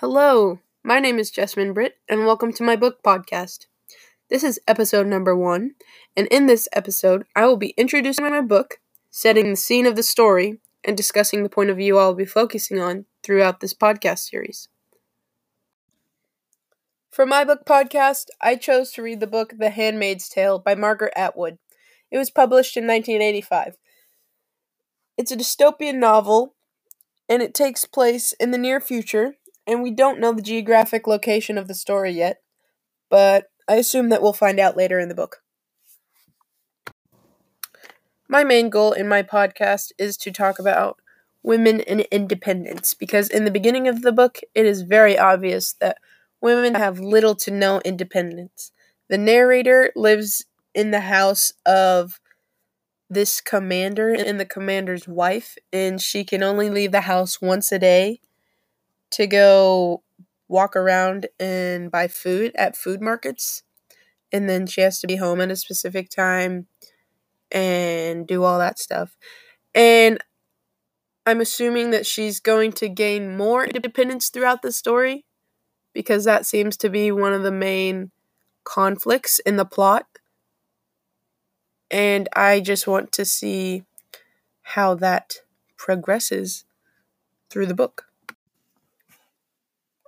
Hello, my name is Jessamine Britt, and welcome to my book podcast. This is episode number one, and in this episode, I will be introducing my book, setting the scene of the story, and discussing the point of view I will be focusing on throughout this podcast series. For my book podcast, I chose to read the book The Handmaid's Tale by Margaret Atwood. It was published in 1985. It's a dystopian novel, and it takes place in the near future, and we don't know the geographic location of the story yet, but I assume that we'll find out later in the book. My main goal in my podcast is to talk about women and independence because in the beginning of the book, it is very obvious that women have little to no independence. The narrator lives in the house of this commander and the commander's wife, and she can only leave the house once a day to go walk around and buy food at food markets. And then she has to be home at a specific time and do all that stuff. And I'm assuming that she's going to gain more independence throughout the story because that seems to be one of the main conflicts in the plot and I just want to see how that progresses through the book.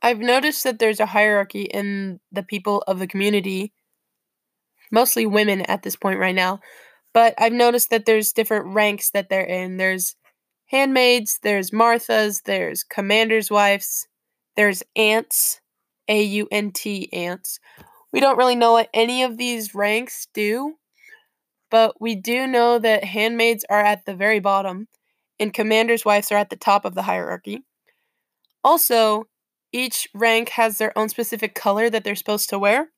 I've noticed that there's a hierarchy in the people of the community, mostly women at this point right now, but I've noticed that there's different ranks that they're in. There's handmaids, there's Marthas, there's commanders' wives, there's aunts, A U N T aunts. We don't really know what any of these ranks do, but we do know that handmaids are at the very bottom and commanders' wives are at the top of the hierarchy. Also, each rank has their own specific color that they're supposed to wear.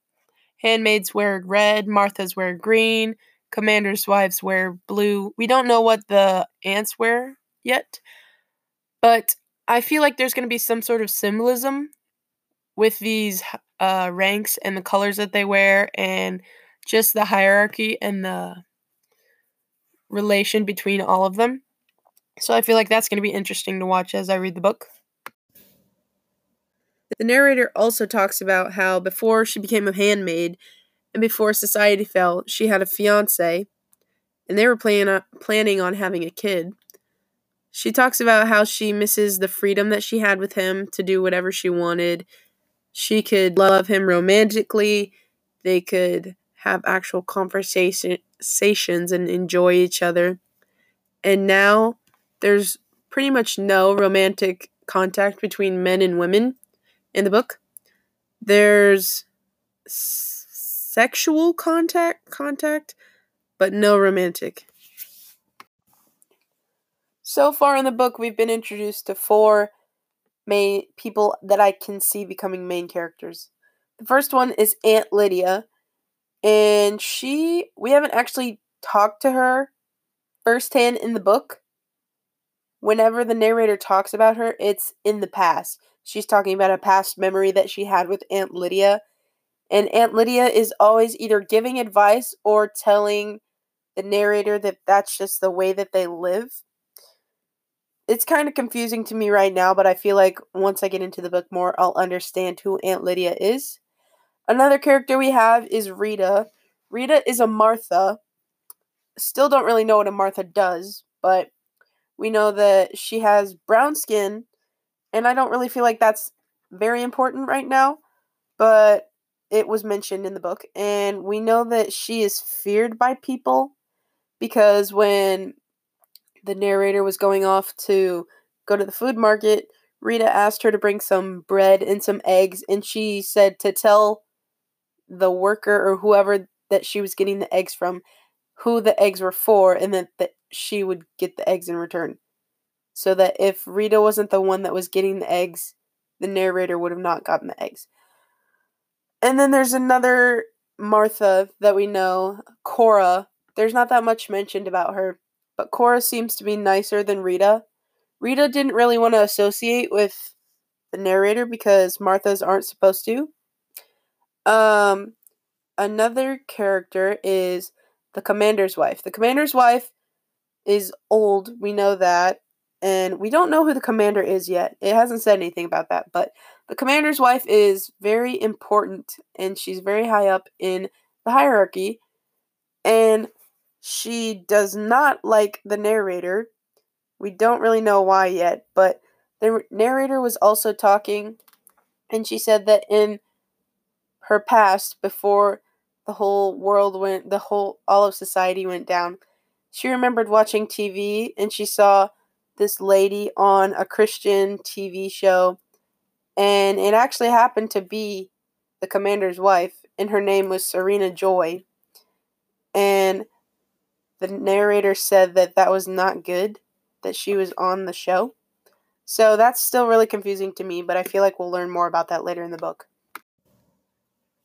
Handmaids wear red, Marthas wear green, commanders' wives wear blue. We don't know what the aunts wear yet, but I feel like there's going to be some sort of symbolism with these uh, ranks and the colors that they wear and just the hierarchy and the relation between all of them. So I feel like that's going to be interesting to watch as I read the book. The narrator also talks about how before she became a handmaid and before society fell, she had a fiance and they were plan- planning on having a kid. She talks about how she misses the freedom that she had with him to do whatever she wanted. She could love him romantically. They could have actual conversations and enjoy each other. And now there's pretty much no romantic contact between men and women in the book. There's s- sexual contact contact, but no romantic. So far in the book, we've been introduced to four main people that I can see becoming main characters. The first one is Aunt Lydia, and she we haven't actually talked to her firsthand in the book. Whenever the narrator talks about her, it's in the past. She's talking about a past memory that she had with Aunt Lydia. And Aunt Lydia is always either giving advice or telling the narrator that that's just the way that they live. It's kind of confusing to me right now, but I feel like once I get into the book more, I'll understand who Aunt Lydia is. Another character we have is Rita. Rita is a Martha. Still don't really know what a Martha does, but we know that she has brown skin, and I don't really feel like that's very important right now, but it was mentioned in the book. And we know that she is feared by people because when the narrator was going off to go to the food market, Rita asked her to bring some bread and some eggs, and she said to tell the worker or whoever that she was getting the eggs from who the eggs were for and then that she would get the eggs in return. So that if Rita wasn't the one that was getting the eggs, the narrator would have not gotten the eggs. And then there's another Martha that we know, Cora. There's not that much mentioned about her, but Cora seems to be nicer than Rita. Rita didn't really want to associate with the narrator because Marthas aren't supposed to. Um, another character is the commander's wife. The commander's wife is old, we know that, and we don't know who the commander is yet. It hasn't said anything about that, but the commander's wife is very important and she's very high up in the hierarchy and she does not like the narrator. We don't really know why yet, but the narrator was also talking and she said that in her past before the whole world went the whole all of society went down, she remembered watching TV and she saw this lady on a Christian TV show, and it actually happened to be the commander's wife, and her name was Serena Joy. And the narrator said that that was not good, that she was on the show. So that's still really confusing to me, but I feel like we'll learn more about that later in the book.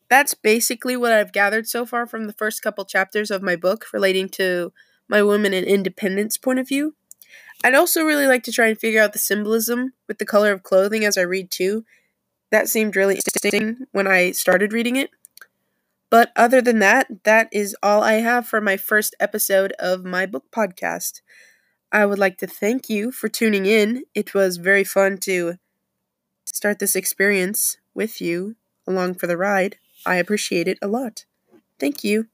That's basically what I've gathered so far from the first couple chapters of my book relating to my women and independence point of view. I'd also really like to try and figure out the symbolism with the color of clothing as I read too. That seemed really interesting when I started reading it. But other than that, that is all I have for my first episode of my book podcast. I would like to thank you for tuning in. It was very fun to start this experience with you along for the ride. I appreciate it a lot. Thank you.